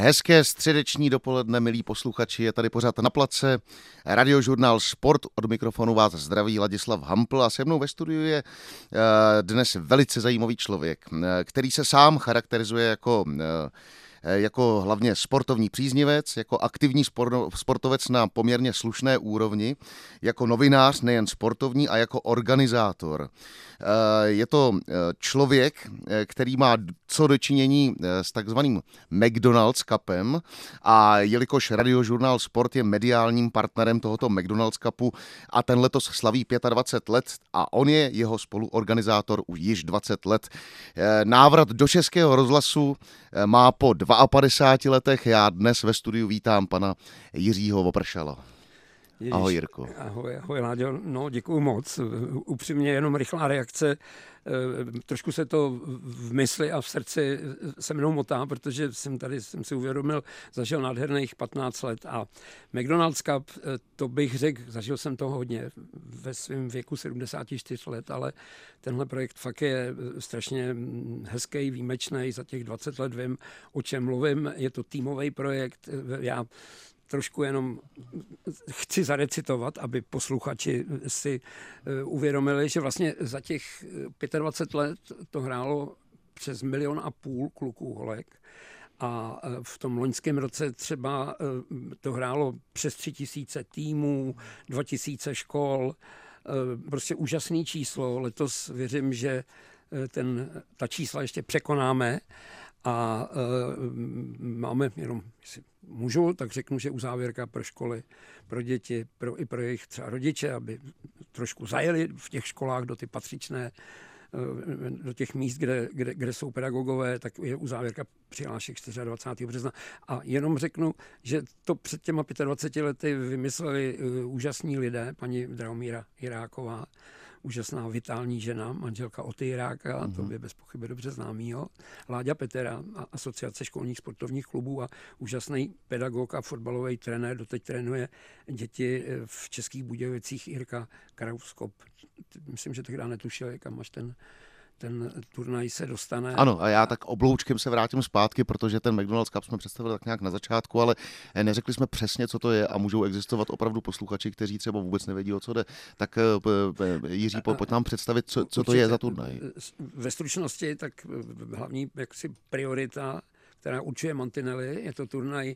Hezké středeční dopoledne, milí posluchači, je tady pořád na place. Radiožurnál Sport, od mikrofonu vás zdraví Ladislav Hampl a se mnou ve studiu je eh, dnes velice zajímavý člověk, eh, který se sám charakterizuje jako eh, jako hlavně sportovní příznivec, jako aktivní sportovec na poměrně slušné úrovni, jako novinář nejen sportovní a jako organizátor. Eh, je to eh, člověk, který má co dočinění s takzvaným McDonald's Cupem a jelikož radiožurnál Sport je mediálním partnerem tohoto McDonald's Cupu a ten letos slaví 25 let a on je jeho spoluorganizátor už již 20 let. Návrat do Českého rozhlasu má po 52 letech. Já dnes ve studiu vítám pana Jiřího Vopršala. Ježiš, ahoj Jirko. Ahoj, ahoj Láďo, no děkuji moc. Upřímně jenom rychlá reakce. Eh, trošku se to v mysli a v srdci se mnou motá, protože jsem tady, jsem si uvědomil, zažil nádherných 15 let a McDonald's Cup, eh, to bych řekl, zažil jsem to hodně ve svém věku 74 let, ale tenhle projekt fakt je strašně hezký, výjimečný, za těch 20 let vím, o čem mluvím, je to týmový projekt, já trošku jenom chci zarecitovat, aby posluchači si eh, uvědomili, že vlastně za těch 25 let to hrálo přes milion a půl kluků holek. A eh, v tom loňském roce třeba eh, to hrálo přes tři tisíce týmů, dva tisíce škol, prostě úžasný číslo. Letos věřím, že ten, ta čísla ještě překonáme. A máme jenom, můžu, tak řeknu, že uzávěrka pro školy, pro děti, pro, i pro jejich třeba rodiče, aby trošku zajeli v těch školách do ty patřičné eh, do těch míst, kde, kde, kde jsou pedagogové, tak je uzávěrka přihlášek 24. března. A jenom řeknu, že to před těma 25 lety vymysleli uh, úžasní lidé, paní Draumíra Jiráková, úžasná vitální žena, manželka Oty Jiráka, mm-hmm. to by bez pochyby dobře známýho, Láďa Petera, asociace školních sportovních klubů a úžasný pedagog a fotbalový trenér, doteď trénuje děti eh, v Českých Budějovicích Jirka Krauskop. Myslím, že tehdy netušil, kam máš ten ten turnaj se dostane. Ano, a já tak obloučkem se vrátím zpátky, protože ten McDonald's Cup jsme představili tak nějak na začátku, ale eh, neřekli jsme přesně, co to je a můžou existovat opravdu posluchači, kteří třeba vůbec nevědí, o co jde. Tak eh, Jiří, pojď nám představit, co, co to je za turnaj. Ve stručnosti, tak eh, hlavní jaksi priorita, která určuje mantinely, je to turnaj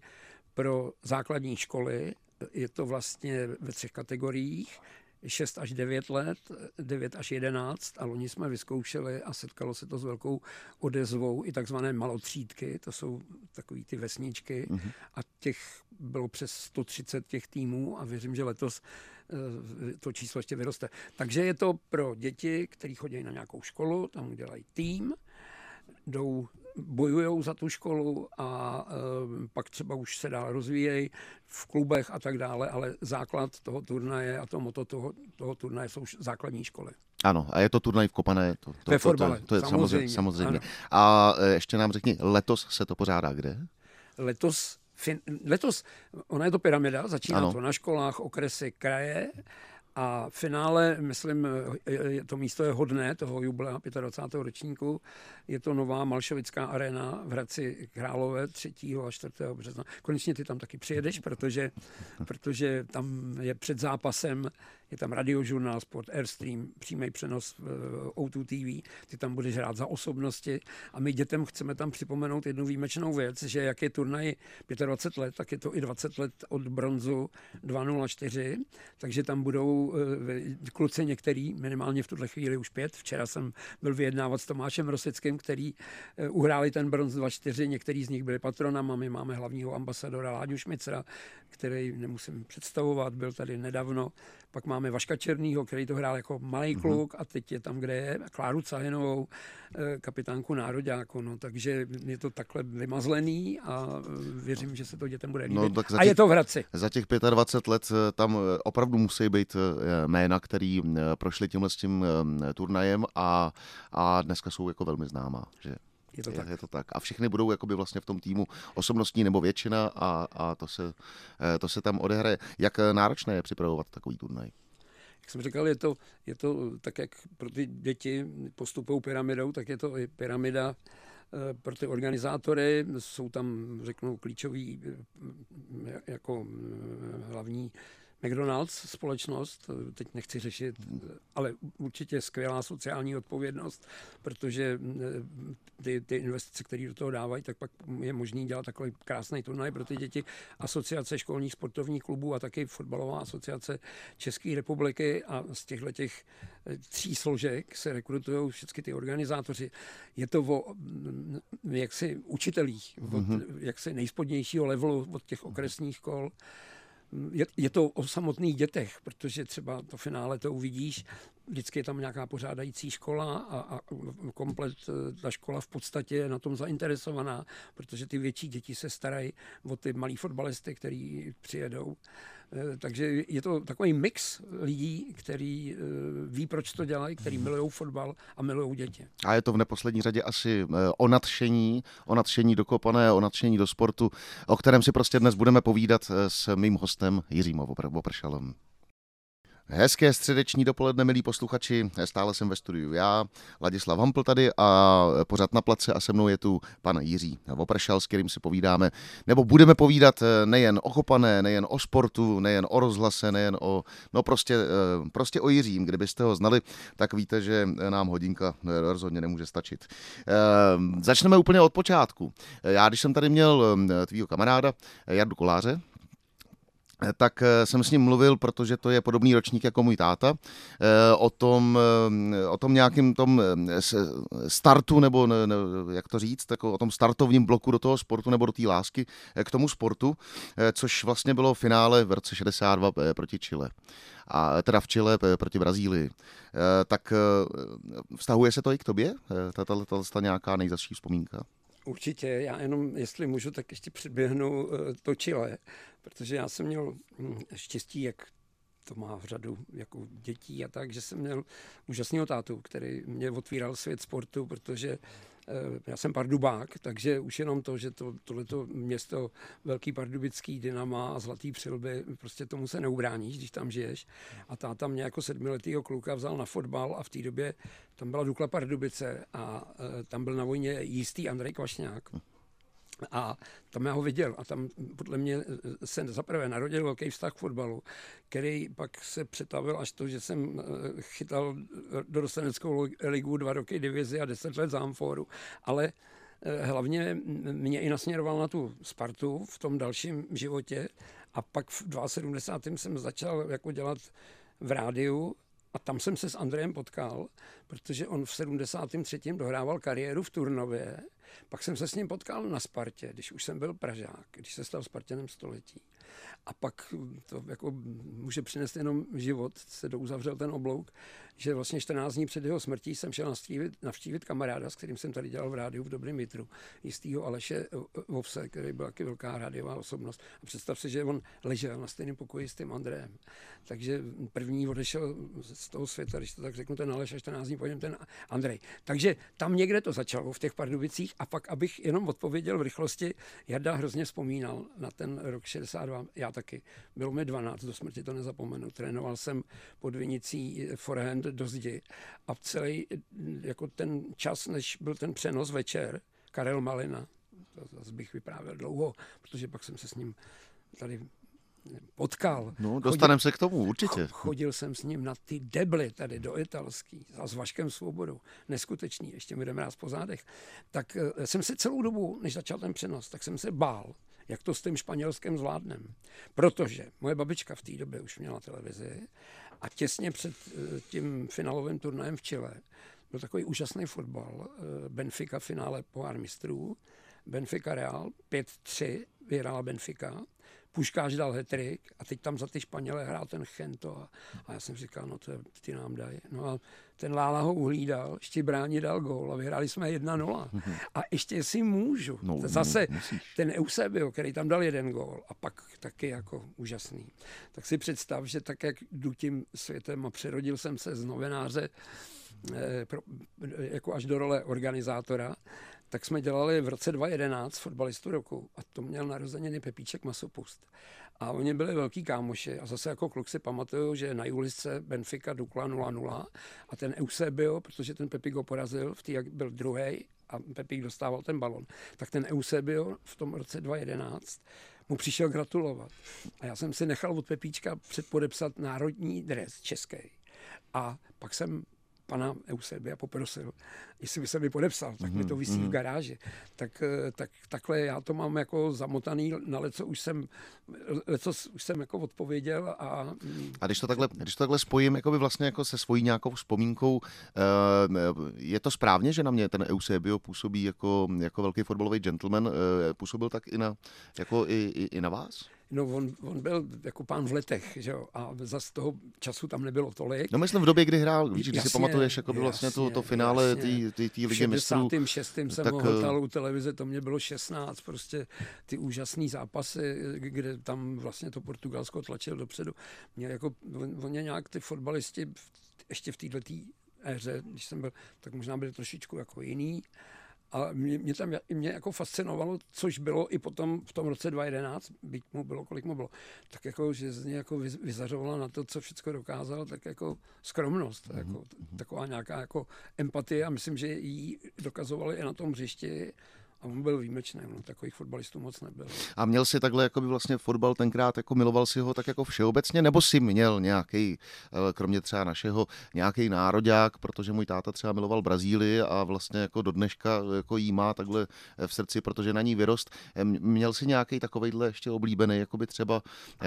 pro základní školy, je to vlastně ve třech kategoriích. 6 až 9 let, 9 až 11 a loni jsme vyzkoušeli a setkalo se to s velkou odezvou i takzvané malotřídky, to jsou takové ty vesničky mm-hmm. a těch bylo přes 130 těch týmů a věřím, že letos eh, to číslo ještě vyroste. Takže je to pro děti, kteří chodí na nějakou školu, tam udělají tým, jdou bojují za tu školu a e, pak třeba už se dál rozvíjejí v klubech a tak dále, ale základ toho turnaje a to moto toho, toho turnaje jsou základní školy. Ano, a je to turnaj v Kopané. To, to, Ve to, to, to je samozřejmě. samozřejmě. A e, ještě nám řekni, letos se to pořádá kde? Letos, fin, letos, ona je to pyramida, začíná ano. to na školách, okresy, kraje a v finále, myslím, to místo je hodné toho jubilea 25. ročníku. Je to nová Malšovická arena v Hradci Králové 3. a 4. března. Konečně ty tam taky přijedeš, protože, protože tam je před zápasem je tam radiožurnál Sport Airstream, přímý přenos eh, O2 TV, ty tam budeš hrát za osobnosti. A my dětem chceme tam připomenout jednu výjimečnou věc, že jak je turnaj 25 let, tak je to i 20 let od bronzu 204, takže tam budou eh, kluci některý, minimálně v tuhle chvíli už pět, včera jsem byl vyjednávat s Tomášem Rosickým, který eh, uhráli ten bronz 24, některý z nich byli patronama, my máme hlavního ambasadora Láďu Šmicera, který nemusím představovat, byl tady nedávno, pak máme Vaška Černýho, který to hrál jako malý mhm. kluk a teď je tam, kde je, Kláru Cahinovou, eh, kapitánku Nároďáku, no, takže je to takhle vymazlený a eh, věřím, že se to dětem bude no, líbit. No, tak a těch, je to v Hradci. Za těch 25 let eh, tam opravdu musí být jména, který prošli tímhle s tím turnajem a, a dneska jsou jako velmi známá. Že? Je to, je, tak. je to tak. A všichni budou jakoby vlastně v tom týmu osobnostní nebo většina a, a to, se, to se tam odehraje. Jak náročné je připravovat takový turnaj? Jsem říkal, je to, je to tak, jak pro ty děti postupují pyramidou, tak je to i pyramida pro ty organizátory. Jsou tam, řeknu, klíčoví jako hlavní McDonald's společnost, teď nechci řešit, ale určitě skvělá sociální odpovědnost, protože eh, ty, ty investice, které do toho dávají, tak pak je možný dělat takový krásný turnaj pro ty děti. Asociace školních sportovních klubů a taky fotbalová asociace České republiky a z těchto těch eh, tří složek se rekrutují všechny ty organizátoři. Je to o mm, jaksi učitelích, od mm-hmm. jaksi nejspodnějšího levelu od těch okresních škol je, je to o samotných dětech, protože třeba to finále to uvidíš, vždycky je tam nějaká pořádající škola a, a komplet eh, ta škola v podstatě je na tom zainteresovaná, protože ty větší děti se starají o ty malí fotbalisty, který přijedou. Eh, takže je to takový mix lidí, který eh, ví, proč to dělají, který mhm. milují fotbal a milují děti. A je to v neposlední řadě asi o nadšení, o nadšení do kopané, o nadšení do sportu, o kterém si prostě dnes budeme povídat s mým hostem Jiřím Opršalem. Hezké středeční dopoledne, milí posluchači. Stále jsem ve studiu já, Ladislav Hampl tady a pořád na place a se mnou je tu pan Jiří Vopršal, s kterým si povídáme, nebo budeme povídat eh, nejen o kopané, nejen o sportu, nejen o rozhlase, nejen o, no prostě, eh, prostě o Jiřím. Kdybyste ho znali, tak víte, že nám hodinka eh, rozhodně nemůže stačit. Začneme úplně od počátku. Já, když jsem tady měl tvýho kamaráda Jardu Koláře, tak eh, jsem s ním mluvil, protože to je podobný ročník jako můj táta, eh, o tom, eh, o tom nějakým tom startu, nebo ne, ne, jak to říct, jako o tom startovním bloku do toho sportu nebo do té lásky k tomu sportu, což vlastně bylo finále v roce 62 proti Chile. A teda v Chile proti Brazílii. Tak vztahuje se to i k tobě? Tato nějaká nejzasší vzpomínka? Určitě, já jenom, jestli můžu, tak ještě předběhnu to Chile protože já jsem měl hm, štěstí, jak to má v řadu jako dětí a tak, že jsem měl úžasného tátu, který mě otvíral svět sportu, protože eh, já jsem pardubák, takže už jenom to, že to, tohleto město Velký pardubický Dynama a Zlatý přilby, prostě tomu se neubráníš, když tam žiješ. A táta mě jako sedmiletýho kluka vzal na fotbal a v té době tam byla Dukla Pardubice a eh, tam byl na vojně jistý Andrej Kvašňák. A tam já ho viděl a tam podle mě se zaprvé narodil velký vztah k fotbalu, který pak se přetavil až to, že jsem eh, chytal do dostaneckou ligu dva roky divizi a deset let zámforu. Ale eh, hlavně mě i nasměroval na tu Spartu v tom dalším životě a pak v 72. jsem začal jako dělat v rádiu a tam jsem se s Andrejem potkal, protože on v 73. dohrával kariéru v Turnově pak jsem se s ním potkal na Spartě, když už jsem byl Pražák, když se stal Spartěnem století. A pak to jako může přinést jenom život, se douzavřel ten oblouk, že vlastně 14 dní před jeho smrtí jsem šel navštívit, navštívit kamaráda, s kterým jsem tady dělal v rádiu v Dobrém mitru, jistýho Aleše Vovse, který byl taky velká rádiová osobnost. A představ si, že on ležel na stejném pokoji s tím Andrejem. Takže první odešel z toho světa, když to tak řeknu, ten Aleš a 14 dní po něm ten Andrej. Takže tam někde to začalo v těch Pardubicích a pak, abych jenom odpověděl v rychlosti, Jarda hrozně vzpomínal na ten rok 62, já taky. Bylo mi 12, do smrti to nezapomenu. Trénoval jsem pod vinicí forehand do zdi a celý jako ten čas, než byl ten přenos večer, Karel Malina, to zase bych vyprávěl dlouho, protože pak jsem se s ním tady potkal. No, dostaneme se k tomu, určitě. Chodil jsem s ním na ty debly tady do italský a s Vaškem Svobodou. Neskutečný, ještě mi jdeme ráz po zádech. Tak eh, jsem se celou dobu, než začal ten přenos, tak jsem se bál, jak to s tím španělském zvládnem. Protože moje babička v té době už měla televizi a těsně před eh, tím finálovým turnajem v Chile byl takový úžasný fotbal. Eh, Benfica finále pohár mistrů, Benfica Real 5-3 vyhrála Benfica Puškáš dal hetrik a teď tam za ty Španělé hrál ten Chento a, a já jsem říkal, no to ty nám dají. No a ten Lála ho uhlídal, ještě brání dal gól a vyhráli jsme 1-0. A ještě si můžu. No, Zase no, ten Eusebio, který tam dal jeden gól a pak taky jako úžasný. Tak si představ, že tak, jak jdu tím světem a přerodil jsem se z novináře eh, pro, jako až do role organizátora, tak jsme dělali v roce 2011 fotbalistu roku a to měl narozeniny Pepíček Masopust. A oni byli velký kámoši a zase jako kluk si pamatuju, že na Julisce Benfica Dukla 0-0 a ten Eusebio, protože ten Pepík ho porazil, v tý, jak byl druhý a Pepík dostával ten balon, tak ten Eusebio v tom roce 2011 mu přišel gratulovat. A já jsem si nechal od Pepíčka předpodepsat národní dres český. A pak jsem pana Eusebia poprosil, jestli by se mi podepsal, tak mi to vysí v mhm. garáži. Tak, eh, tak takhle já to mám jako zamotaný, na leco už jsem, leco už jsem jako odpověděl. A, a když to takhle, když to takhle spojím jako by vlastně jako se svojí nějakou vzpomínkou, eh, je to správně, že na mě ten Eusebio působí jako, jako velký fotbalový gentleman, eh, působil tak i na, jako i, i, i na vás? No on, on byl jako pán v letech, že jo, a za z toho času tam nebylo tolik. No myslím v době, kdy hrál, víš, když si pamatuješ, jako by vlastně to, to finále té ligy mistrů. V 66. jsem tak, ho u televize, to mě bylo 16, prostě ty úžasné zápasy, kde tam vlastně to Portugalsko tlačil dopředu. Mě jako, on, on nějak ty fotbalisti ještě v této éře, když jsem byl, tak možná byli trošičku jako jiný, a mě, mě tam mě jako fascinovalo, což bylo i potom v tom roce 2011, byť mu bylo, kolik mu bylo, tak jako, že z něj jako vyzařovala na to, co všechno dokázal, tak jako skromnost, mm-hmm. jako, taková nějaká jako empatie a myslím, že ji dokazovali i na tom hřišti a on byl výjimečný, no, takových fotbalistů moc nebyl. A měl si takhle jako by vlastně fotbal tenkrát, jako miloval si ho tak jako všeobecně, nebo si měl nějaký, eh, kromě třeba našeho, nějaký nároďák, protože můj táta třeba miloval Brazílii a vlastně jako do dneška jako jí má takhle eh, v srdci, protože na ní vyrost. Eh, měl si nějaký takovejhle ještě oblíbený, jako by třeba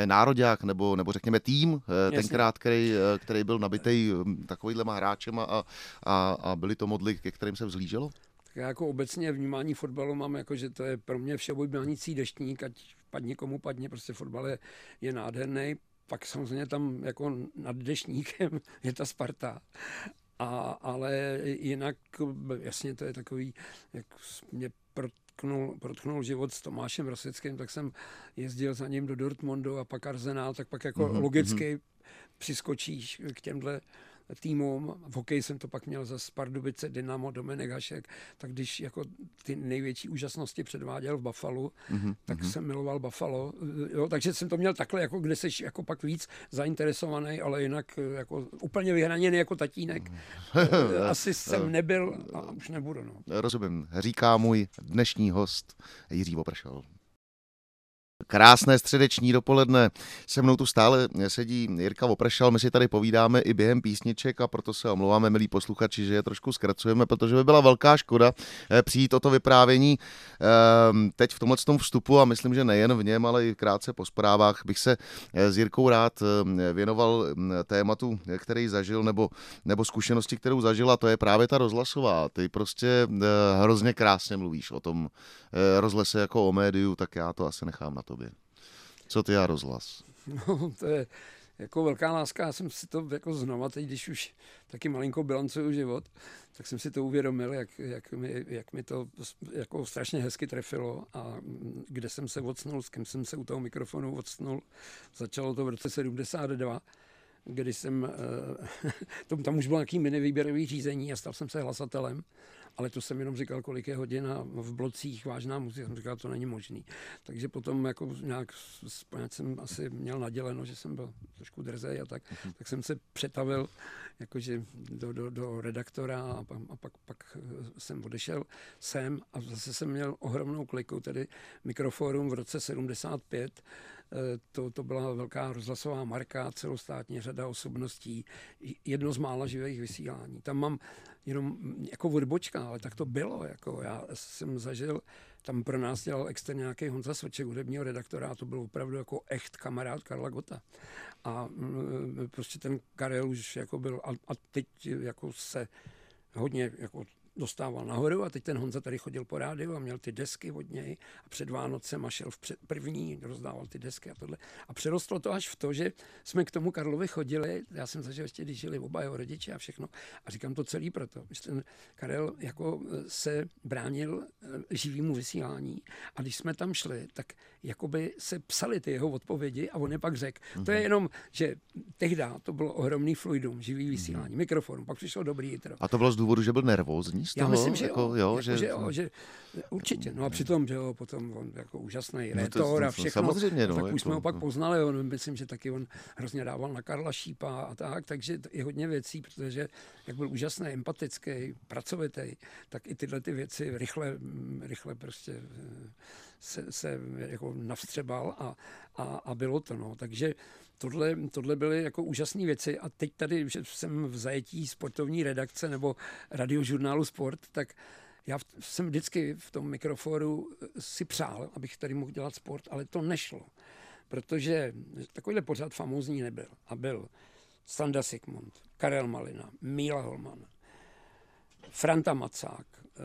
nároďák, nebo, nebo řekněme tým, Jasně. tenkrát, který, který byl nabitý takovýhlema hráčema a, a, a byly to modly, ke kterým se vzlíželo? Já jako obecně vnímání fotbalu mám jako, že to je pro mě všeobjímající deštník, ať padně komu padně, prostě fotbal je, je nádherný. Pak samozřejmě tam jako nad deštníkem je ta Sparta. A, ale jinak, jasně to je takový, jak mě protknul, protknul život s Tomášem Rosickým, tak jsem jezdil za ním do Dortmundu a pak Arsenal, tak pak jako mm-hmm. logicky přiskočíš k těmhle týmům. V hokeji jsem to pak měl za Spardubice, Dynamo, Dominik Hašek, tak když jako ty největší úžasnosti předváděl v Buffalo, mm-hmm. tak mm-hmm. jsem miloval Buffalo. Jo, takže jsem to měl takhle, jako kde jsi jako pak víc zainteresovaný, ale jinak jako úplně vyhraněný jako tatínek. Asi jsem nebyl a už nebudu. No. Rozumím. Říká můj dnešní host Jiří Vopršel. Krásné středeční dopoledne. Se mnou tu stále sedí Jirka Oprešal, my si tady povídáme i během písniček a proto se omlouváme, milí posluchači, že je trošku zkracujeme, protože by byla velká škoda eh, přijít o to vyprávění ehm, teď v tomhle tom vstupu a myslím, že nejen v něm, ale i krátce po zprávách bych se eh, s Jirkou rád eh, věnoval mm, tématu, který zažil, nebo, nebo zkušenosti, kterou zažil a to je právě ta rozhlasová. Ty prostě hrozně krásně mluvíš o tom rozhlese jako o médiu, tak já to asi nechám na tobě. Co ty a rozhlas? No, to je jako velká láska. Já jsem si to jako znova, teď když už taky malinko bilancuju život, tak jsem si to uvědomil, jak, jak, mi, jak mi to jako strašně hezky trefilo a kde jsem se odsnul, s kým jsem se u toho mikrofonu odsnul. Začalo to v roce 72 kdy jsem, eh, tam už bylo nějaký mini výběrový řízení a stal jsem se hlasatelem ale to jsem jenom říkal, kolik je hodin a v blocích vážná muzika, jsem říkal, to není možný. Takže potom jako nějak jsem asi měl naděleno, že jsem byl trošku drzej a tak, tak jsem se přetavil jakože do, do, do redaktora a, pak, a pak, pak jsem odešel sem a zase jsem měl ohromnou kliku, tedy mikroforum v roce 75, eh, to, to byla velká rozhlasová marka, celostátní řada osobností, jedno z mála živých vysílání. Tam mám jenom jako odbočka, ale tak to bylo. Jako já jsem zažil, tam pro nás dělal externě nějaký Honza Soček, hudebního redaktora, a to byl opravdu jako echt kamarád Karla Gota. A mm, prostě ten Karel už jako byl, a, a teď jako se hodně jako dostával nahoru a teď ten Honza tady chodil po rádiu a měl ty desky od něj a před Vánocem a šel v před, první, rozdával ty desky a tohle. A přerostlo to až v to, že jsme k tomu Karlovi chodili, já jsem zažil ještě, když žili oba jeho rodiče a všechno. A říkám to celý proto, že ten Karel jako e, se bránil e, živýmu vysílání a když jsme tam šli, tak jakoby se psali ty jeho odpovědi a on je pak řekl. Mm-hmm. To je mhm. jenom, že tehdy to bylo ohromný fluidum, živý vysílání, mm-hmm. mikrofon, pak přišlo dobrý jitro. A to bylo z důvodu, že byl nervózní? Z toho? Já myslím, že jako, jo, jo jako, že, že, jo, že určitě. No a přitom, že jo, potom on jako úžasný No to- rétor to- a všechno. samozřejmě, no, tak jako, už jsme ho pak no. poznali, on, myslím, že taky on hrozně dával na Karla Šípa a tak, takže je hodně věcí, protože jak byl úžasný, empatický, pracovitý, tak i tyhle ty věci rychle, mm, rychle prostě eh, se, se jako navstřebal a, a, a bylo to. No. Takže tohle, tohle byly jako úžasné věci a teď tady, že jsem v zajetí sportovní redakce nebo radiožurnálu Sport, tak já jsem vždycky v tom mikroforu si přál, abych tady mohl dělat sport, ale to nešlo. Protože takovýhle pořád famózní nebyl. A byl Standa Sigmund, Karel Malina, Míla Holman, Franta Macák, eh,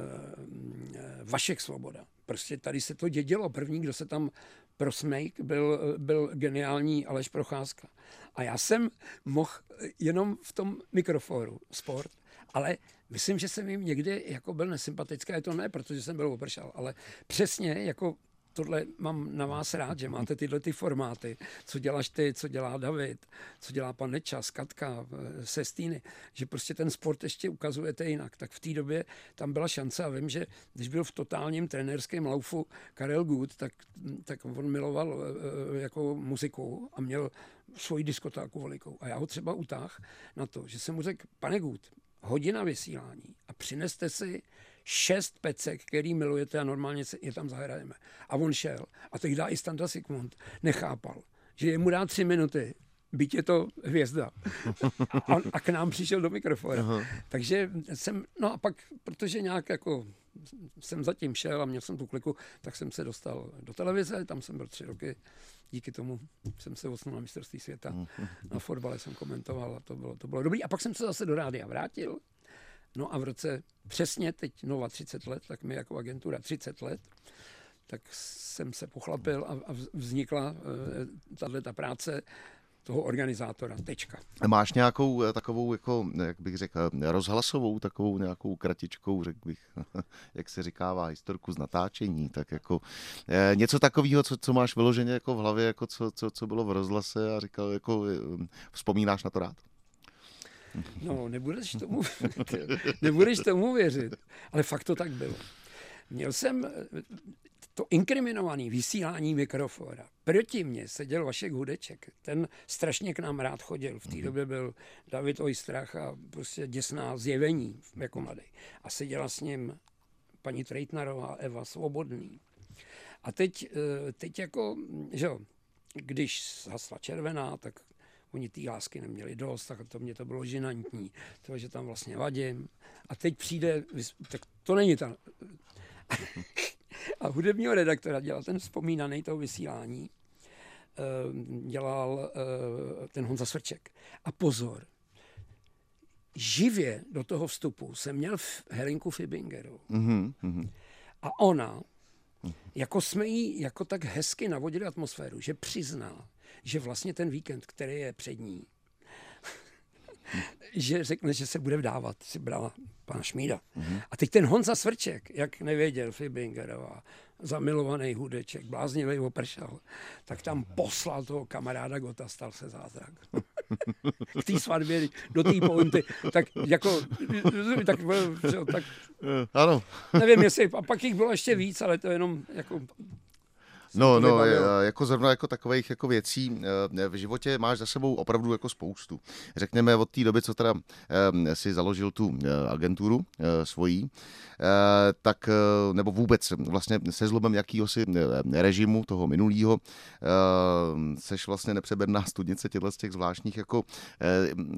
eh, Vašek Svoboda. Prostě tady se to dědělo. První, kdo se tam prosmejk, byl, eh, byl geniální Aleš Procházka. A já jsem mohl jenom v tom mikrofonu sport, ale myslím, že jsem jim někdy jako byl nesympatický, a to ne, protože jsem byl opršal, ale přesně jako tohle mám na vás rád, že máte tyhle ty formáty, co děláš ty, co dělá David, co dělá pan Nečas, Katka, eh, Sestýny, že prostě ten sport ještě ukazujete jinak. Tak v té době tam byla šance a vím, že když byl v totálním trenérském laufu Karel Good, tak, tak on miloval eh, eh, jako muziku a měl svoji diskotáku velikou. A já ho třeba utáh na to, že jsem mu řekl, pane Good, hodina vysílání a přineste si šest pecek, který milujete a normálně se je tam zahrajeme. A on šel. A tehdy i Standa Sigmund nechápal, že je mu dá tři minuty, byť je to hvězda. A, on, a k nám přišel do mikrofonu. Takže jsem, no a pak, protože nějak jako jsem zatím šel a měl jsem tu kliku, tak jsem se dostal do televize, tam jsem byl tři roky. Díky tomu jsem se odsunul na mistrovství světa. Na fotbale jsem komentoval a to bylo, to bylo dobrý. A pak jsem se zase do rádia vrátil. No a v roce přesně teď Nova 30 let, tak mi jako agentura 30 let, tak jsem se pochlapil a, a vznikla uh, tahle ta práce toho organizátora. Tečka. Máš nějakou eh, takovou, jako, jak bych řekl, rozhlasovou, takovou nějakou kratičkou, řekl bych, jak se říkává, historku z natáčení, tak jako eh, něco takového, co, co máš vyloženě jako v hlavě, jako co, co, co bylo v rozhlase a říkal, jako eh, vzpomínáš na to rád? No, nebudeš tomu, nebudeš tomu věřit, ale fakt to tak bylo. Měl jsem eh, to inkriminované vysílání mikrofona. Proti mně seděl Vašek Hudeček. Ten strašně k nám rád chodil. V té době byl David Ojstrach a prostě děsná zjevení jako mladý. A seděla s ním paní Trejtnarová, Eva Svobodný. A teď, eh, teď jako, že jo, když hasla červená, tak oni té lásky neměli dost, tak to mě to bylo žinantní, to, že tam vlastně vadím. A teď přijde, tak to není ta... A hudebního redaktora dělal ten vzpomínaný toho vysílání, eh, dělal eh, ten Honza Svrček. A pozor, živě do toho vstupu jsem měl Helinku Fibingeru. Mm-hmm. A ona, jako jsme jí jako tak hezky navodili atmosféru, že přizná, že vlastně ten víkend, který je před ní, že řekne, že se bude vdávat, si brala pana Šmída. Mm-hmm. A teď ten Honza Svrček, jak nevěděl Fibingerová, zamilovaný hudeček, bláznivý opršel, tak tam poslal toho kamaráda Gota, stal se zázrak. K té svatbě, do té pointy, tak jako, tak, tak, ano. nevím, jestli, a pak jich bylo ještě víc, ale to jenom jako No, no, jako zrovna jako takových jako věcí v životě máš za sebou opravdu jako spoustu. Řekněme od té doby, co teda si založil tu agenturu svojí, tak nebo vůbec vlastně se zlomem jakýhosi režimu toho minulého seš vlastně nepřeberná studnice těchto z těch zvláštních jako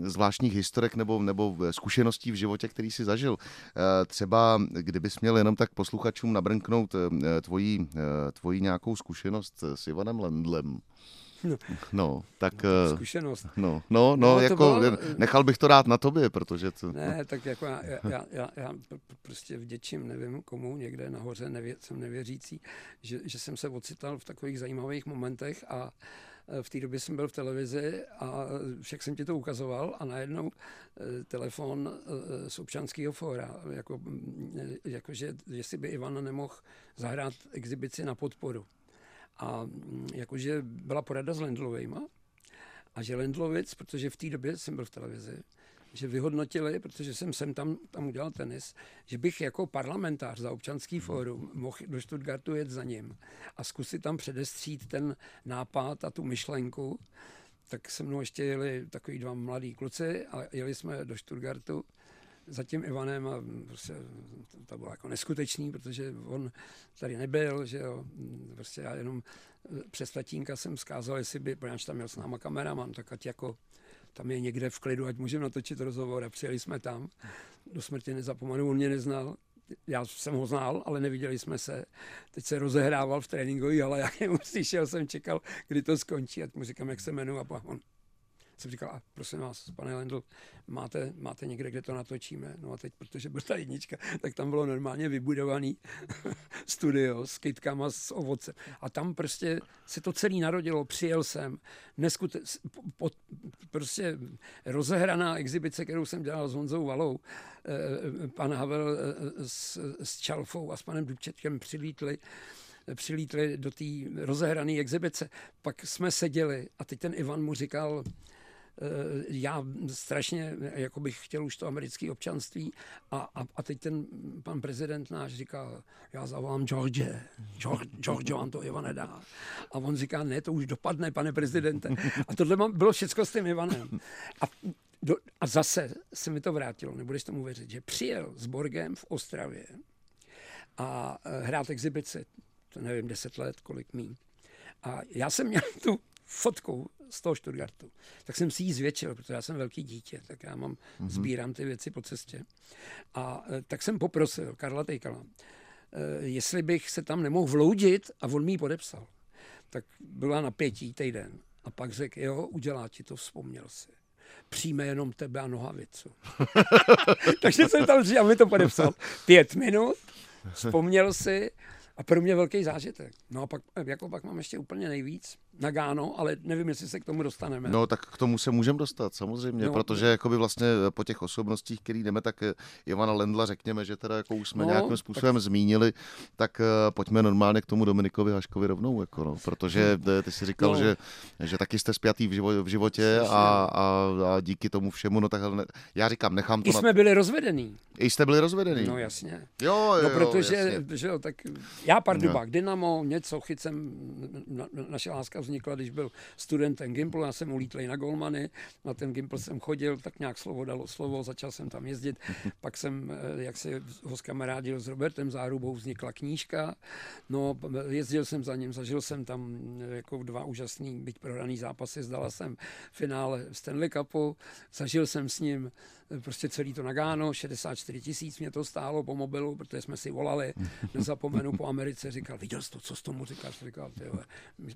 zvláštních historek nebo, nebo zkušeností v životě, který si zažil. Třeba kdybys měl jenom tak posluchačům nabrnknout tvojí, tvojí nějakou zkušenost s Ivanem Lendlem. No, no tak... Zkušenost. No, no, no, no jako bylo... nechal bych to rád na tobě, protože... To... Ne, tak jako já, já, já, já prostě vděčím, nevím komu, někde nahoře, nevě, jsem nevěřící, že, že jsem se ocital v takových zajímavých momentech a v té době jsem byl v televizi a však jsem ti to ukazoval a najednou telefon z občanského fóra, jako, jakože jestli by Ivan nemohl zahrát exibici na podporu. A jakože byla porada s Lendlovejma a že Lendlovic, protože v té době jsem byl v televizi, že vyhodnotili, protože jsem sem tam, tam udělal tenis, že bych jako parlamentář za občanský fórum mohl do Stuttgartu jet za ním a zkusit tam předestřít ten nápad a tu myšlenku. Tak se mnou ještě jeli takový dva mladí kluci a jeli jsme do Stuttgartu za tím Ivanem a prostě to bylo jako neskutečný, protože on tady nebyl, že jo, prostě já jenom přes tatínka jsem zkázal, jestli by, protože tam měl s náma kameraman, tak ať jako tam je někde v klidu, ať můžeme natočit rozhovor a přijeli jsme tam. Do smrti nezapomenu, on mě neznal, já jsem ho znal, ale neviděli jsme se. Teď se rozehrával v tréninkové, ale já jsem slyšel, jsem čekal, kdy to skončí, ať mu říkám, jak se jmenuje a on jsem říkal, a prosím vás, pane Lendl, máte, máte někde, kde to natočíme? No a teď, protože byla ta jednička, tak tam bylo normálně vybudovaný studio s kytkama, s ovocem. A tam prostě se to celý narodilo, přijel jsem, neskute, pod, prostě rozehraná exibice, kterou jsem dělal s Honzou Valou, eh, pan Havel eh, s, s Čalfou a s panem Dubčetkem přilítli přilítli do té rozehrané exibice. Pak jsme seděli a teď ten Ivan mu říkal, Eh, já strašně jako bych chtěl už to americké občanství a, a, a teď ten pan prezident náš říká, já zavolám George, George, George vám to Ivan nedá. A on říká, ne, to už dopadne, pane prezidente. A tohle bylo všechno s tím Ivanem. A, do, a zase se mi to vrátilo, nebudeš tomu věřit, že přijel s Borgem v Ostravě a eh, hrát exibici, to nevím, deset let, kolik mý. A já jsem měl tu fotku z toho Stuttgartu. Tak jsem si ji zvětšil, protože já jsem velký dítě, tak já mám, mm-hmm. sbírám ty věci po cestě. A e, tak jsem poprosil Karla Tejkala, e, jestli bych se tam nemohl vloudit a on mi ji podepsal. Tak byla napětí týden. A pak řekl, jo, udělá ti to, vzpomněl si přijme jenom tebe a nohavicu. Takže jsem tam říkal, mi to podepsal. Pět minut, vzpomněl si a pro mě velký zážitek. No a pak, jako pak mám ještě úplně nejvíc na Gáno, ale nevím, jestli se k tomu dostaneme. No tak k tomu se můžeme dostat, samozřejmě, no, protože jakoby vlastně po těch osobnostích, který jdeme, tak eh, Ivana Lendla řekněme, že teda jako už jsme no, nějakým způsobem tak... zmínili, tak uh, pojďme normálně k tomu Dominikovi Haškovi rovnou, jako no, protože eh, ty si říkal, no. že, že taky jste spjatý v, životě, v životě a, a, a, díky tomu všemu, no tak ne, já říkám, nechám to... I jsme na... byli rozvedení. I jste byli rozvedení. No jasně. Jo, jo, no protože, jasně. že tak já Pardubák, no. Dynamo, něco, chycem, na, naše láska vznikla, když byl studentem Gimplu, já jsem ulítlej na Golmany, na ten Gimpl jsem chodil, tak nějak slovo dalo slovo, začal jsem tam jezdit, pak jsem, eh, jak se ho kamarádil s Robertem Zárubou, vznikla knížka, no jezdil jsem za ním, zažil jsem tam eh, jako dva úžasný, byť prohraný zápasy, zdala jsem finále Stanley Cupu, zažil jsem s ním prostě celý to Nagáno, 64 tisíc mě to stálo po mobilu, protože jsme si volali, nezapomenu po Americe, říkal, viděl jsi to, co jsi tomu říkáš? Říkal, tyhle,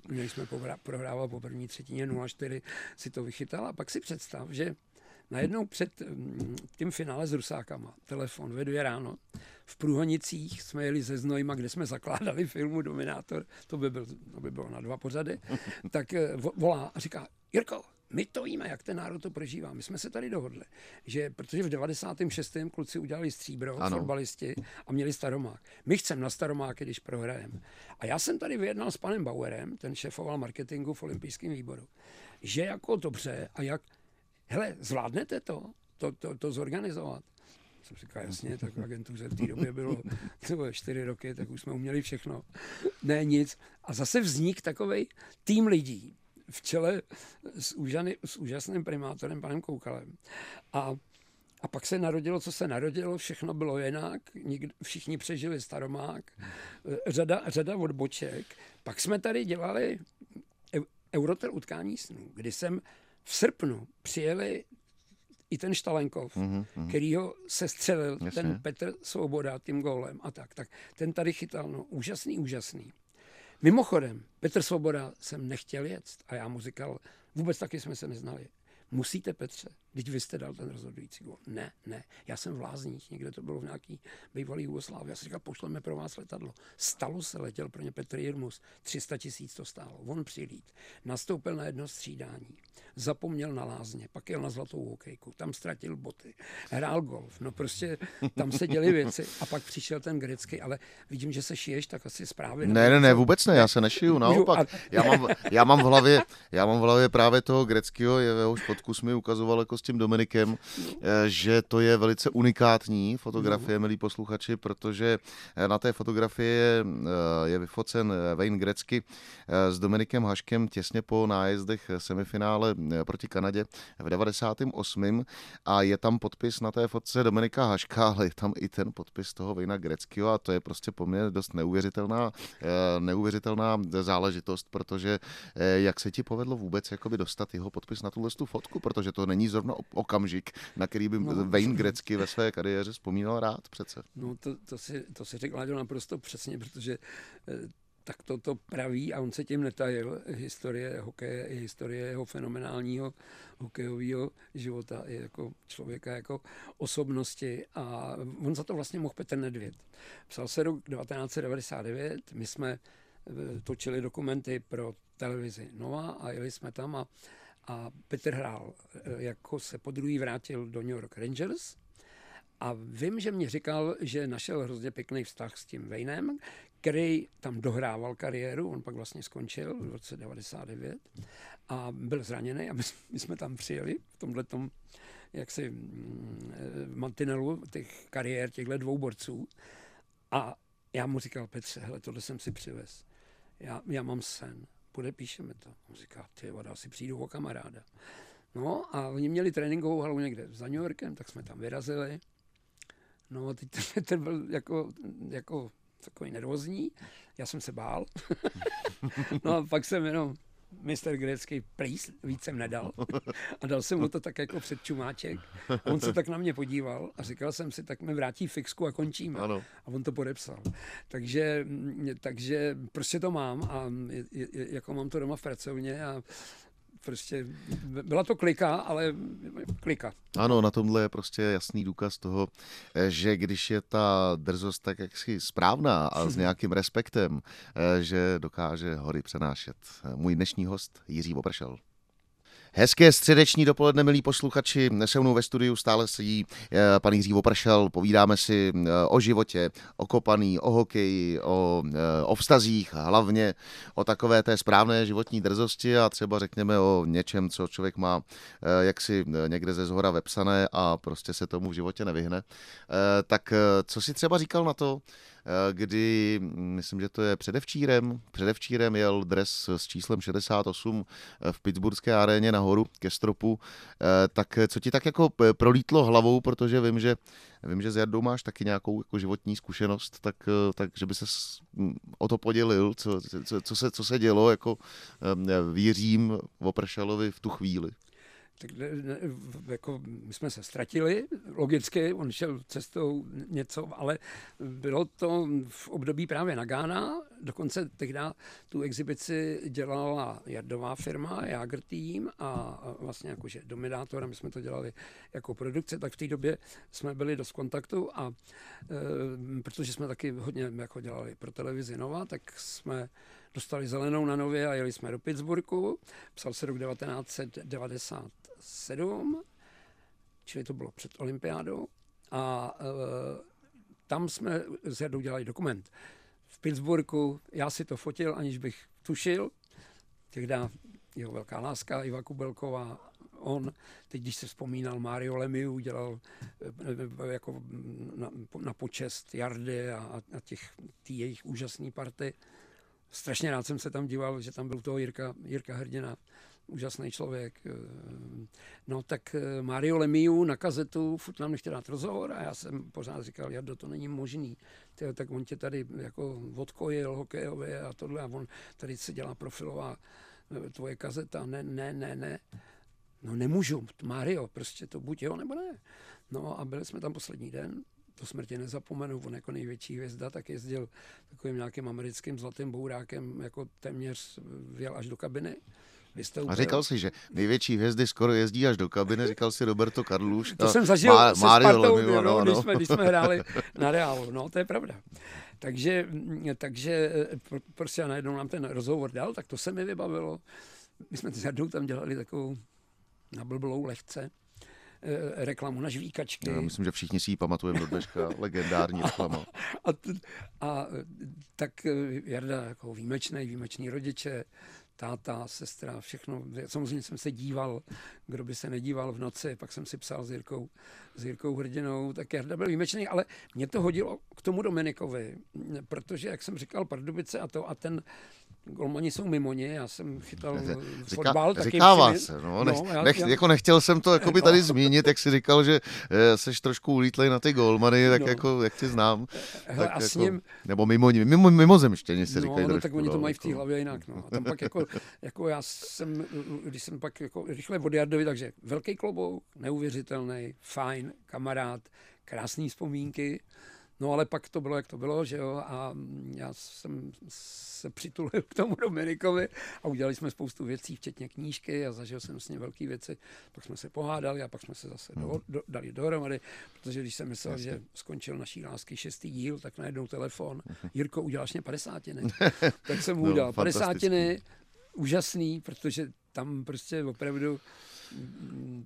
měli jsme prohrávat po první třetině 0-4, si to vychytal a pak si představ, že najednou před mm, tím finále s Rusákama, telefon ve dvě ráno, v Průhonicích jsme jeli ze Znojma, kde jsme zakládali filmu Dominátor, to by, byl, to by bylo na dva pořady, tak eh, volá a říká, Jirko, my to víme, jak ten národ to prožívá. My jsme se tady dohodli, že protože v 96. kluci udělali stříbro, ano. fotbalisti a měli staromák. My chceme na staromáky, když prohrajeme. A já jsem tady vyjednal s panem Bauerem, ten šefoval marketingu v olympijském výboru, že jako dobře a jak, hele, zvládnete to, to, to, to zorganizovat? jsem říkal, jasně, tak v agentuře v té době bylo bylo čtyři roky, tak už jsme uměli všechno. Ne, nic. A zase vznik takový tým lidí, v čele s, úžany, s úžasným primátorem panem Koukalem. A, a pak se narodilo, co se narodilo, všechno bylo jinak, nikdo, všichni přežili staromák, řada, řada odboček. Pak jsme tady dělali Eurotel utkání snů, kdy jsem v srpnu přijeli i ten Štalenkov, mm-hmm. kterýho se střelil Jasně. ten Petr Svoboda tím gólem a tak. Tak ten tady chytal, no úžasný, úžasný. Mimochodem, Petr Svoboda jsem nechtěl jet a já mu říkal, vůbec taky jsme se neznali. Musíte, Petře, když vy jste dal ten rozhodující gol. Ne, ne, já jsem v Lázních, někde to bylo v nějaký bývalý Jugoslávii. Já si říkal, pošleme pro vás letadlo. Stalo se, letěl pro ně Petr Jirmus, 300 tisíc to stálo. On přilít, nastoupil na jedno střídání, zapomněl na Lázně, pak jel na zlatou hokejku, tam ztratil boty, hrál golf, no prostě tam se děly věci a pak přišel ten grecký, ale vidím, že se šiješ, tak asi zprávy. Ne, ne, ne, vůbec ne, já se nešiju, naopak. Já mám, já mám v hlavě, já mám v hlavě právě toho greckého, jehož fotku mi ukazoval jako jako s tím Dominikem, že to je velice unikátní fotografie, milí posluchači, protože na té fotografii je, je vyfocen Wayne Grecky s Dominikem Haškem těsně po nájezdech semifinále proti Kanadě v 98. a je tam podpis na té fotce Dominika Haška, ale je tam i ten podpis toho Vejna Greckého a to je prostě po mně dost neuvěřitelná, eh, neuvěřitelná záležitost, protože eh, jak se ti povedlo vůbec jakoby dostat jeho podpis na tuhle tu fotku, protože to není zrovna okamžik, na který by no, Wayne Grecky ve své kariéře vzpomínal rád přece. No to, to, si, to si řekl naprosto přesně, protože eh, tak to, to praví a on se tím netajil. Historie hokeje i historie jeho fenomenálního hokejového života i jako člověka, jako osobnosti a on za to vlastně mohl Petr Nedvěd. Psal se rok 1999, my jsme eh, točili dokumenty pro televizi Nova a jeli jsme tam a, a Petr hrál, eh, jako se po druhý vrátil do New York Rangers, a vím, že mě říkal, že našel hrozně pěkný vztah s tím Vejnem, který tam dohrával kariéru, on pak vlastně skončil v roce 99 a byl zraněný a my, jsme tam přijeli v tomhle tom jaksi mm, eh, mantinelu těch kariér těchto dvou borců. A já mu říkal, Petře, hele, tohle jsem si přivez. Já, já mám sen, podepíšeme to. On říká, ty voda, asi přijdu o kamaráda. No a oni měli tréninkovou halu někde za New Yorkem, tak jsme tam vyrazili. No a teď ten byl jako, jako takový nervózní. Já jsem se bál. no a pak jsem jenom mistr Grecký please, víc jsem nedal. A dal jsem mu to tak jako před čumáček. A on se tak na mě podíval a říkal jsem si, tak mi vrátí fixku a končíme. Ano. A on to podepsal. Takže, takže prostě to mám a jako mám to doma v pracovně a prostě byla to klika, ale klika. Ano, na tomhle je prostě jasný důkaz toho, že když je ta drzost tak jaksi správná a s nějakým respektem, že dokáže hory přenášet. Můj dnešní host Jiří Opršel. Hezké středeční dopoledne, milí posluchači. Se mnou ve studiu stále sedí eh, pan Jiří Opršel. Povídáme si eh, o životě, o kopaný, o hokeji, o, eh, o vztazích, hlavně o takové té správné životní drzosti a třeba řekněme o něčem, co člověk má jaksi někde ze zhora vepsané a prostě se tomu v životě nevyhne. Tak co si třeba říkal na to, kdy, mm, myslím, že to je předevčírem, předevčírem jel dres s číslem 68 eh, v Pittsburghské aréně nahoru ke stropu, eh, tak co ti tak jako prolítlo hlavou, protože vím, že Vím, že s Jardou máš taky nějakou jako životní zkušenost, tak, tak že by se mm, o to podělil, co, co, co, se, co se dělo jako věřím Opršalovi v tu chvíli tak jako my jsme se ztratili, logicky, on šel cestou něco, ale bylo to v období právě Nagána, dokonce tehdy tu exibici dělala jardová firma, Jager Team a vlastně jakože dominátor, my jsme to dělali jako produkce, tak v té době jsme byli dost kontaktu a e, protože jsme taky hodně jako dělali pro televizi Nova, tak jsme dostali zelenou na nově a jeli jsme do Pittsburghu. Psal se rok 1997, čili to bylo před olympiádou. A e, tam jsme s Jardou dělali dokument. V Pittsburghu já si to fotil, aniž bych tušil. Tehdy jeho velká láska, Iva Kubelková, on, teď když se vzpomínal, Mario Lemiu dělal e, jako na, na počest Jardy a, a těch jejich úžasný party strašně rád jsem se tam díval, že tam byl toho Jirka, Jirka Hrdina, úžasný člověk. Eh, no tak eh, Mario Lemiu na kazetu furt nám nechtěl dát rozhovor a já jsem pořád říkal, Jardo, to není možný. Tyjo, tak on tě tady jako odkojil hokejově a tohle a on tady se dělá profilová eh, tvoje kazeta. Ne, ne, ne, ne. No nemůžu, Mario, prostě to buď jo nebo ne. No a byli jsme tam poslední den, to smrti nezapomenu, on jako největší hvězda, tak jezdil takovým nějakým americkým zlatým bourákem, jako téměř vjel až do kabiny. Vystoupil. A říkal si, že největší hvězdy skoro jezdí až do kabiny, říkal si Roberto Carluš. To jsem zažil Má, se Mario Spartou, Lemiu, no, no, když, jsme, když jsme hráli na Reálu, no to je pravda. Takže, takže prostě najednou nám ten rozhovor dal, tak to se mi vybavilo. My jsme s Jardou tam dělali takovou nablblou lehce Eh, reklamu na žvíkačky. Já myslím, že všichni si ji pamatujeme do dneška, legendární reklama. A, a, a tak eh, Jarda jako výjimečný, výjimečný rodiče, táta, sestra, všechno. Samozřejmě jsem se díval, kdo by se nedíval v noci, pak jsem si psal s Jirkou, s Jirkou Hrdinou, tak Jarda byl výjimečný, ale mě to hodilo k tomu Dominikovi, protože, jak jsem říkal, Pardubice a to a ten golmani jsou mimo ně, já jsem chytal Říká, fotbal. Taky se, no, nech, no, nech, já, jako nechtěl jsem to jako by tady zmínit, jak jsi říkal, že eh, seš trošku ulítlej na ty golmany, tak no. jako, jak tě znám. Hele, tak a jako, ním, nebo mimo, mimo, mimozemštěni se no, říkají. No, trošku, tak oni to no, mají v té jako. hlavě jinak. No. A tam pak jako, jako já jsem, když jsem pak jako rychle od Jardovi, takže velký klobouk, neuvěřitelný, fajn, kamarád, krásné vzpomínky. No ale pak to bylo, jak to bylo, že jo, a já jsem se přitulil k tomu Dominikovi a udělali jsme spoustu věcí, včetně knížky a zažil jsem s ním velké věci. Pak jsme se pohádali a pak jsme se zase do, do, dali dohromady, protože když jsem myslel, Jasně. že skončil naší lásky šestý díl, tak najednou telefon. Jirko, uděláš mě padesátiny. tak jsem mu no, udělal padesátiny, úžasný, protože tam prostě opravdu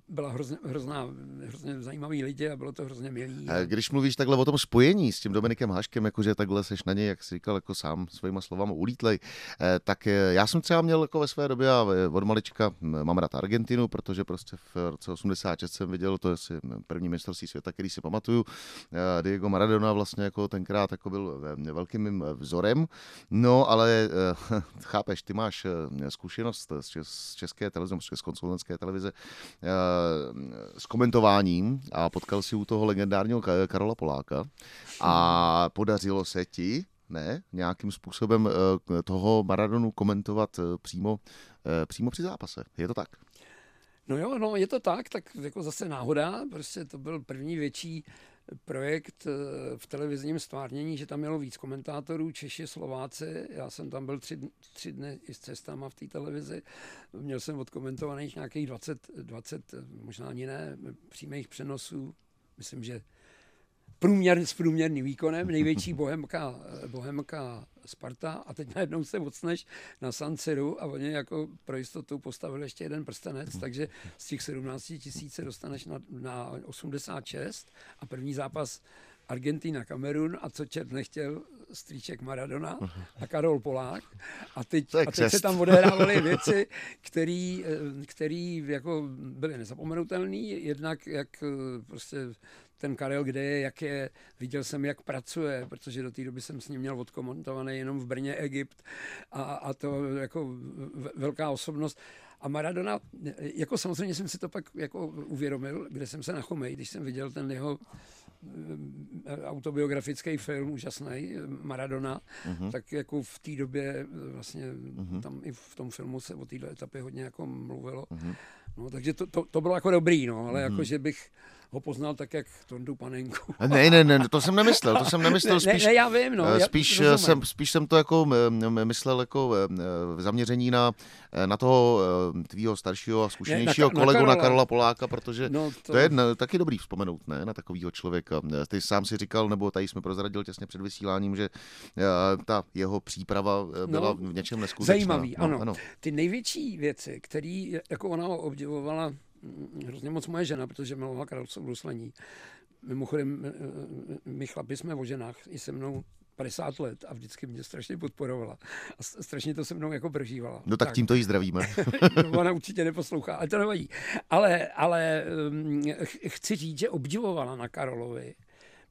byla hrozně, hrozná, hrozně zajímavý lidi a bylo to hrozně milý. A když mluvíš takhle o tom spojení s tím Dominikem Haškem, jakože takhle seš na něj, jak jsi říkal, jako sám svýma slovama ulítlej, eh, tak eh, já jsem třeba měl jako ve své době a od malička mám rád Argentinu, protože prostě v roce 86 jsem viděl, to je asi první mistrovství světa, který si pamatuju, eh, Diego Maradona vlastně jako tenkrát jako byl velkým mým vzorem, no ale chápeš, ty máš zkušenost z české televize, z konsultantské televize, s komentováním a potkal si u toho legendárního Karola Poláka a podařilo se ti ne, nějakým způsobem eh, toho Maradonu komentovat eh, přímo, přímo při zápase. Je to tak? No jo, no je to tak, tak jako zase náhoda, prostě to byl první větší projekt eh, v televizním stvárnění, že tam mělo víc komentátorů, Češi, Slováci. Já jsem tam byl tři, tři dny i s cestama v té televizi. Měl jsem odkomentovaných nějakých 20, 20, možná ani ne, přímých přenosů. Myslím, že průměr, s průměrným výkonem, největší bohemka, bohemka Sparta. A teď najednou se odsneš na San a oni jako pro jistotu postavili ještě jeden prstenec, takže z těch 17 tisíc se dostaneš na, na 86 a první zápas Argentina, Kamerun. A co čert nechtěl, strýček Maradona a Karol Polák. A teď, a teď se tam odehrávaly věci, které jako byly nezapomenutelné. Jednak jak prostě ten Karel, kde je, jak je, viděl jsem, jak pracuje, protože do té doby jsem s ním měl odkomentovaný jenom v Brně Egypt a, a to jako velká osobnost. A Maradona, jako samozřejmě jsem si to pak jako uvědomil, kde jsem se na Chomej, když jsem viděl ten jeho eh, autobiografický film, úžasný, Maradona, uh-huh. tak jako v té době vlastně uh-huh. tam i v tom filmu se o této etapě hodně jako mluvilo. Uh-huh. No, takže to, to, to bylo jako dobrý, no, ale uh-huh. jako, že bych ho poznal tak, jak Tondu Panenku. Ne, ne, ne, to jsem nemyslel, to jsem nemyslel, spíš, ne, ne, já vím, no, spíš, já jsem, spíš jsem to jako myslel jako v zaměření na, na toho tvýho staršího a zkušenějšího ne, na, kolegu, na Karola. na Karola Poláka, protože no to... to je taky dobrý vzpomenout, ne, na takového člověka. Ty sám si říkal, nebo tady jsme prozradil těsně před vysíláním, že ta jeho příprava byla no, v něčem neskutečná. Zajímavý, no, ano. ano. Ty největší věci, které jako ona obdivovala hrozně moc moje žena, protože milovala Karlsov bruslení. Mimochodem, eh, eh, my chlapi jsme o ženách i se mnou 50 let a vždycky mě strašně podporovala. A strašně to se mnou jako prožívala. No tak, tak. tímto jí zdravíme. no, ona určitě neposlouchá, ale to nevadí. Ale, ale um, chci říct, že obdivovala na Karolovi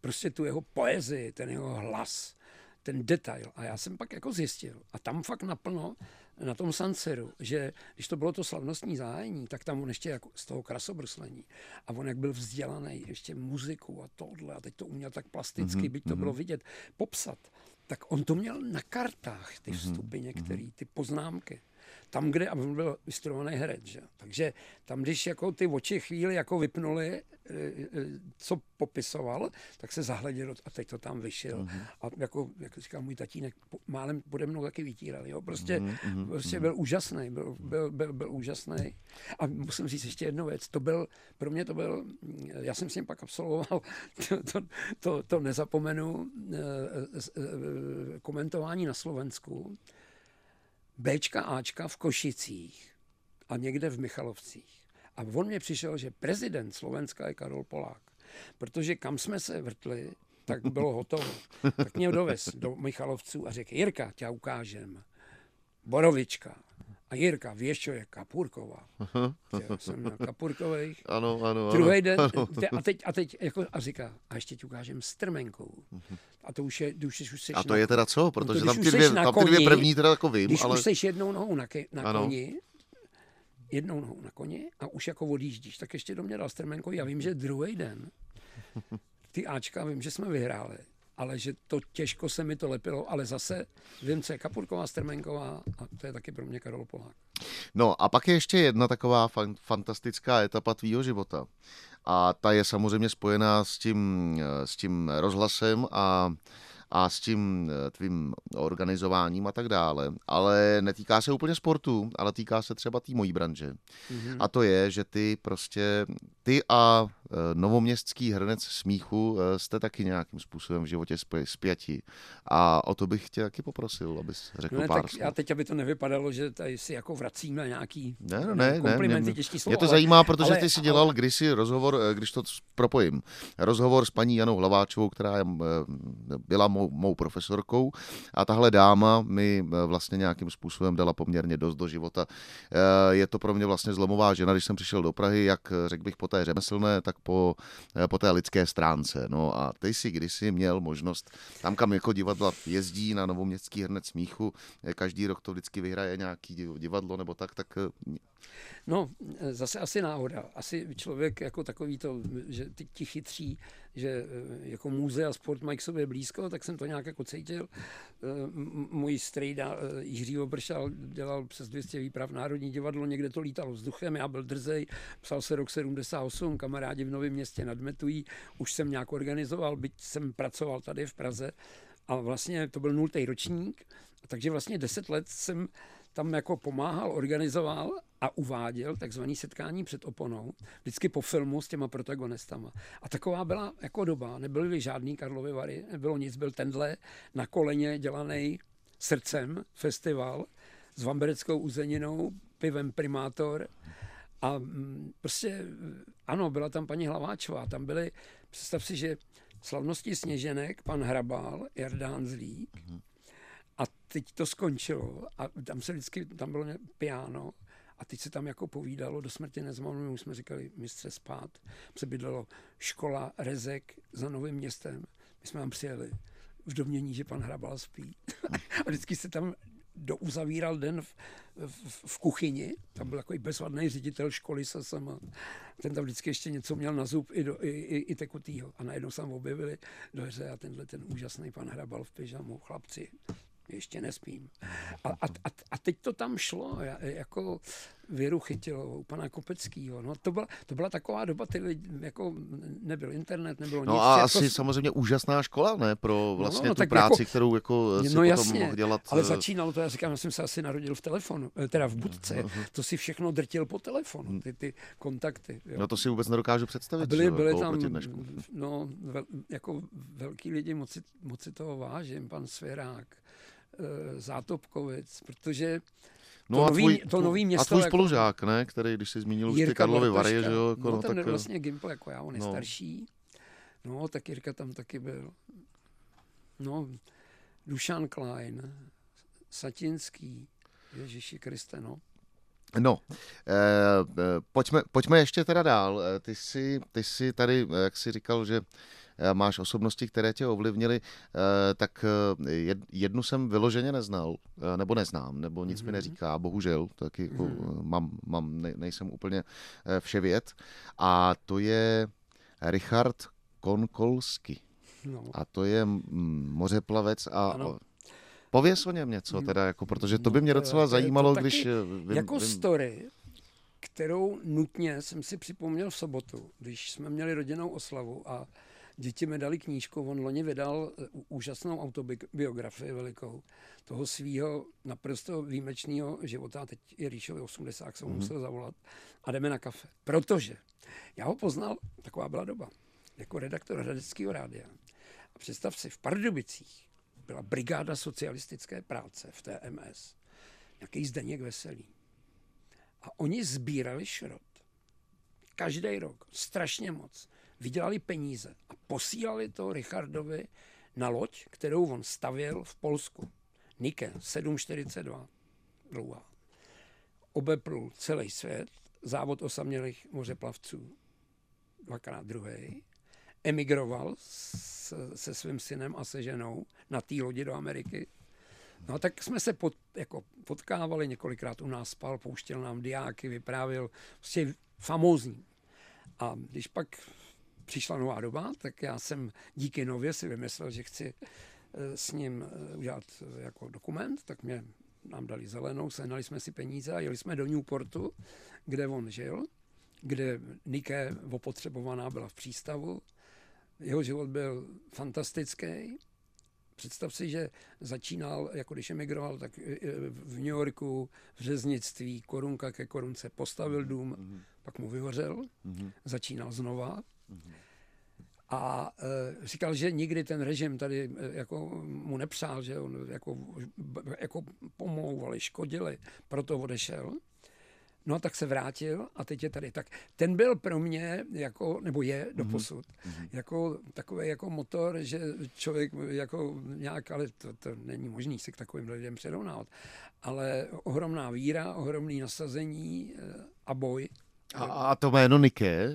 prostě tu jeho poezii, ten jeho hlas, ten detail. A já jsem pak jako zjistil. A tam fakt naplno na tom Sanseru, že když to bylo to slavnostní zájení, tak tam on ještě jako z toho krasobruslení a on jak byl vzdělaný, ještě muziku a tohle a teď to uměl tak plasticky, mm-hmm. byť to bylo mhm. vidět, popsat, tak on to měl na kartách, ty mhm, vstupy některé, mhm. ty poznámky tam, kde, a on byl vystudovaný herec, že? takže tam, když jako ty oči chvíli jako vypnuli, e, e, co popisoval, tak se zahleděl a teď to tam vyšel. Uh-huh. A jako, jak říká můj tatínek, málem pode mnou taky vytíral. Jo? Prostě, uh-huh. prostě byl úžasný, byl, byl, byl, byl úžasný. A musím říct ještě jednu věc, to byl, pro mě to byl, já jsem s ním pak absolvoval, to, to, to, to nezapomenu, e, komentování na Slovensku, Bčka, Ačka v Košicích a někde v Michalovcích. A on mě přišel, že prezident Slovenska je Karol Polák. Protože kam jsme se vrtli, tak bylo hotovo. Tak mě dovez do Michalovců a řekl, Jirka, tě ukážem. Borovička. A Jirka, je Kapurková? Jsem na Kapurkových. Ano, ano, ano. Druhý den, ano. te- a teď, a teď jako, a říká, a ještě ti ukážem strmenkou. A to už je, když už, seš A to na, je teda co? Protože když tam už ty dvě, tam ty dvě koni, první teda jako vím, když ale... už seš jednou nohou na, ke, na Ano. koni, jednou nohou na koni a už jako odjíždíš, tak ještě do mě dal strmenkou. Já vím, že druhý den ty Ačka, vím, že jsme vyhráli, ale že to těžko se mi to lepilo, ale zase vím, co je Kapurková, Strmenková a to je taky pro mě Karol Polák. No a pak je ještě jedna taková fan, fantastická etapa tvýho života. A ta je samozřejmě spojená s tím, eh, s tím rozhlasem a, a s tím eh, tvým organizováním a tak dále. Ale netýká se úplně sportu, ale týká se třeba té mojí branže. Mhm. A to je, že ty prostě, ty a eh, novoměstský hrnec smíchu eh, jste taky nějakým způsobem v životě spjati. A o to bych tě taky poprosil, abys řekl No ne, pár tak slov. já teď, aby to nevypadalo, že tady si jako vracíme nějaký Ne, no ne, ne, komplimenty, mě, těžký mě slovo. to ale- zajímá, protože ale- ty jsi dělal kdysi rozhovor, když to propojím, rozhovor s paní Janou Hlaváčovou, která byla mou, mou profesorkou a tahle dáma mi eh, vlastně nějakým způsobem dala poměrně dost do života. Eh, Je to pro mě vlastně zlomová žena, když jsem přišel do Prahy, jak eh, řekl bych po té řemeslné, tak po, po té lidské stránce. No a ty jsi kdysi měl možnost, tam kam jako divadla jezdí na Novoměstský hrnec smíchu, každý rok to vždycky vyhraje nějaký div- divadlo nebo tak, tak No, zase asi náhoda. Asi člověk jako takový to, že ti chytří, že eh, jako muze a sport mají k sobě blízko, tak jsem to nějak jako cítil. Eh, Můj strejda eh, Jiří Obršal dělal přes 200 výprav Národní divadlo, někde to lítalo vzduchem, já byl drzej, psal se rok 78, kamarádi v Novém městě nadmetují, už jsem nějak organizoval, byť jsem pracoval tady v Praze a vlastně to byl nultý ročník, takže vlastně 10 let jsem tam jako pomáhal, organizoval a uváděl takzvané setkání před oponou, vždycky po filmu s těma protagonistama. A taková byla jako doba, nebyly žádný Karlovy Vary, nebylo nic, byl tenhle na koleně dělaný srdcem festival s vambereckou uzeninou, pivem Primátor a mm, prostě ano, byla tam paní Hlaváčová, tam byly, představ si, že slavnosti Sněženek, pan Hrabal, Jardán Zlík, a teď to skončilo a tam se vždycky, tam bylo piano a teď se tam jako povídalo do smrti nezmanu, už jsme říkali mistře spát. Se bydlelo škola Rezek za Novým městem. My jsme tam přijeli v domění, že pan Hrabal spí. a vždycky se tam douzavíral den v, v, v kuchyni. Tam byl takový bezvadný ředitel školy se sama. Ten tam vždycky ještě něco měl na zub i, do, i, i, i tekutýho. A najednou se objevili dveře a tenhle ten úžasný pan Hrabal v pyžamu. Chlapci, ještě nespím. A, a, a, a teď to tam šlo, jako Věru Chytilovou, pana Kopeckýho. No, to, byla, to byla taková doba, ty lidi, jako nebyl internet, nebylo No nic. a jako asi samozřejmě úžasná škola, ne? Pro vlastně no, tu tak práci, jako- kterou jako si No potom jasně, mohl dělat. ale eh, začínalo to, já říkám, já jsem se asi narodil v telefonu, eh, teda v budce, to si všechno drtil po telefonu, ty, ty kontakty. Jo. No to si vůbec nedokážu představit. A byli, že byli jako tam no, vel, jako velký lidi, moc si, moc si toho vážím, pan Svěrák, eh, Zátopkovic, protože No to a nový- tvůj, to nový a město tvůj jako- spolužák, ne? Který, když jsi zmínil už ty Karlovy Vary, že jo? Jako, no, no, ten tak, vlastně Gimpl jako já, on je no. starší. No, tak Jirka tam taky byl. No, Dušan Klein, Satinský, Ježíši Kriste, no. No, eh, eh, pojďme, pojďme ještě teda dál. Eh, Ty jsi, ty jsi tady, eh, jak jsi říkal, že eh, máš osobnosti, které tě ovlivnily, eh, tak eh, jed- jednu jsem vyloženě neznal, eh, nebo neznám, nebo nic mi Mhm. neříká, bohužel, taky jako, Mhm. eh, mám, mám, ne, nejsem úplně eh, vševěd. A to je Richard Konkolsky. no. A to je mořeplavec a Ano. pověs o něm něco, teda, jako, protože to by mě docela to zajímalo, když eh, vím, jako vím, story, kterou nutně jsem si připomněl v sobotu, když jsme měli rodinnou oslavu a děti mi dali knížku, on loni vydal eh, úžasnou autobiografii velikou toho svého naprosto výjimečného života, teď je Ríšovi 80, jsem mm-hmm. musel zavolat a jdeme na kafe. Protože já ho poznal, taková byla doba, jako redaktor Hradeckého rádia. A představ si, v Pardubicích byla brigáda socialistické práce v TMS, nějaký Zdeněk Veselý. A oni sbírali šrot. Každý rok, strašně moc. Vydělali peníze a posílali to Richardovi na loď, kterou on stavěl v Polsku. Nike 742 dlouhá. obepl celý svět, závod osamělých mořeplavců, dvakrát druhý, emigroval s, se svým synem a se ženou na té lodi do Ameriky. No tak jsme se pot, jako potkávali, několikrát u nás spal, pouštěl nám diáky, vyprávěl, prostě famózní. A když pak přišla nová doba, tak já jsem díky nově si vymyslel, že chci eh, s ním eh, udělat eh, jako dokument, tak mě nám dali zelenou, sehnali jsme si peníze a jeli jsme do Newportu, kde on žil, kde Nike opotřebovaná byla v přístavu. Jeho život byl fantastický. Představ si, že začínal, jako když emigroval, tak v New Yorku, v řeznictví, korunka ke korunce, postavil dům, mm-hmm. pak mu vyhořel, mm-hmm. začínal znova. A e, říkal, že nikdy ten režim tady e, jako mu nepřál, že on jako, jako pomlouvali, škodili, proto odešel. No a tak se vrátil a teď je tady. Tak ten byl pro mě, jako, nebo je do mhm. posud, mm-hmm. jako takový jako motor, že člověk jako nějak, ale to, to není možný se k takovým lidem přirovnávat, ale ohromná víra, ohromný nasazení e, a boj. A, a to jméno Nike,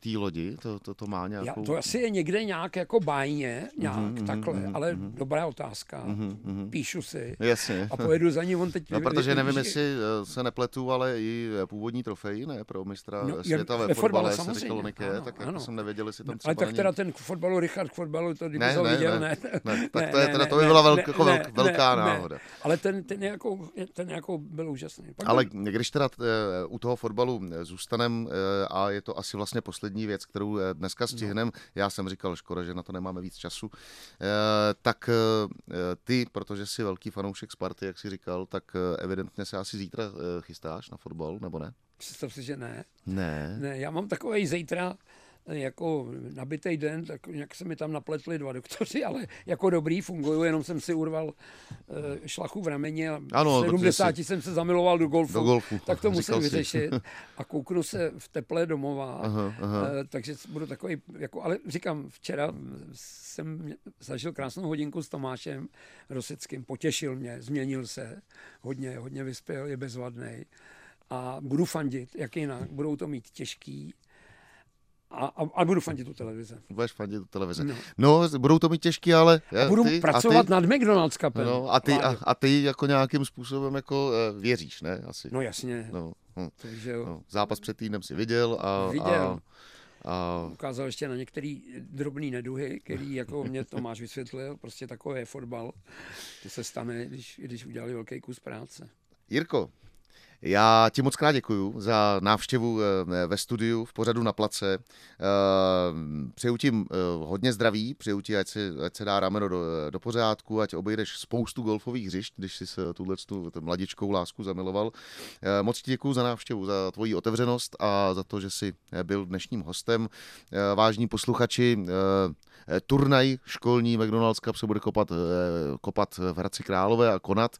ty lodi, to, to, to má nějakou... Já, to asi je někde nějak jako bájně, nějak mm-hmm, takhle, mm-hmm, ale mm-hmm. dobrá otázka. Mm-hmm, Píšu si Jasně. a pojedu za ní, on teď... No, protože nevím, jestli eh, se nepletu, ale i původní trofej, ne, pro mistra no, světa ve, ve fotbale se říkalo Nike, ano, tak jako ano. jsem nevěděl, jestli tam třeba Ale tak teda ten fotbalu, Richard fotbalu, to kdyby ne, ne, viděl, ne. ne. Tak to je teda, to by byla velká náhoda. Ale ten, ten, jako, ten jako byl úžasný. Ale když teda eh, u toho fotbalu zůstanem Eh, a je to asi vlastně poslední věc, kterou eh, dneska stihneme. Já jsem říkal, škoda, že na to nemáme víc času. Eh, tak ty, protože jsi velký fanoušek Sparty, jak jsi říkal, tak evidentně se asi zítra chystáš na fotbal, nebo ne? Představ si, že ne. Ne. Ne, já mám takový zítra jako nabitý den, tak nějak se mi tam napletli dva doktoři, ale jako dobrý fungují, jenom jsem si urval uh, šlachu v rameni a ano, v 70 si... jsem se zamiloval do golfu, do golfu. tak to musím vyřešit a kouknu se v teple domová, aha, aha. Uh, takže budu takový, jako, ale říkám, včera jsem zažil krásnou hodinku s Tomášem Roseckým, potěšil mě, změnil se, hodně, hodně vyspěl, je bezvadný a budu fandit, jak jinak, budou to mít těžký, a, a, a budu fandit tu televize. Budeš fandit tu televize. No. no, budou to mít těžký, ale... A budu ty, pracovat a ty, nad McDonald's kapem. No, a, ty, a, a ty jako nějakým způsobem jako uh, věříš, ne? Asi. No jasně. No, hm. Takže jo. No, zápas před týdnem si viděl a... Viděl. A, a... Ukázal ještě na některé drobné neduhy, který jako mě Tomáš vysvětlil, prostě takový je fotbal. To se stane, když, když udělali velký kus práce. Jirko, já ti moc krát děkuju za návštěvu eh, ve studiu v pořadu na place. Eh, přeju ti eh, hodně zdraví, přeju ti, ať se, ať se dá rameno do, do pořádku, ať obejdeš spoustu golfových hřišť, když jsi se tuhle tu mladičkou lásku zamiloval. Moc ti děkuju za návštěvu, za tvoji otevřenost a za to, že jsi byl dnešním hostem. Vážní posluchači, turnaj školní McDonald's Cup se bude kopat, kopat v Hradci Králové a konat.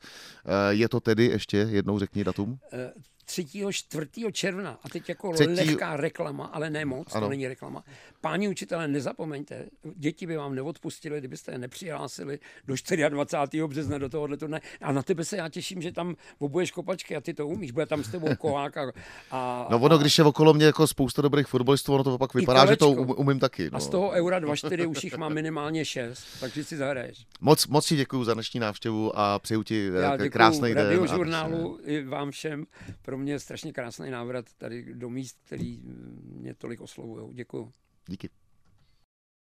Je to tedy, ještě jednou řekni datum? uh, 3. 4. června, a teď jako 3. lehká reklama, ale ne moc, ano. to není reklama. Páni učitelé, nezapomeňte, děti by vám neodpustili, kdybyste je nepřihlásili do 24. března do tohohle turné. A na tebe se já těším, že tam obuješ kopačky a ty to umíš, bude tam s tebou kohák. A, a, no ono, když je okolo mě jako spousta dobrých fotbalistů, ono to pak vypadá, že to umím taky. No. A z toho Eura 24 už jich mám minimálně 6, takže si zahraješ. Moc, moc ti děkuji za dnešní návštěvu a přeju ti já krásný den. radiožurnálu i vám všem. Pro mě je strašně krásný návrat tady do míst, který mě tolik oslovují. Děkuji. Díky.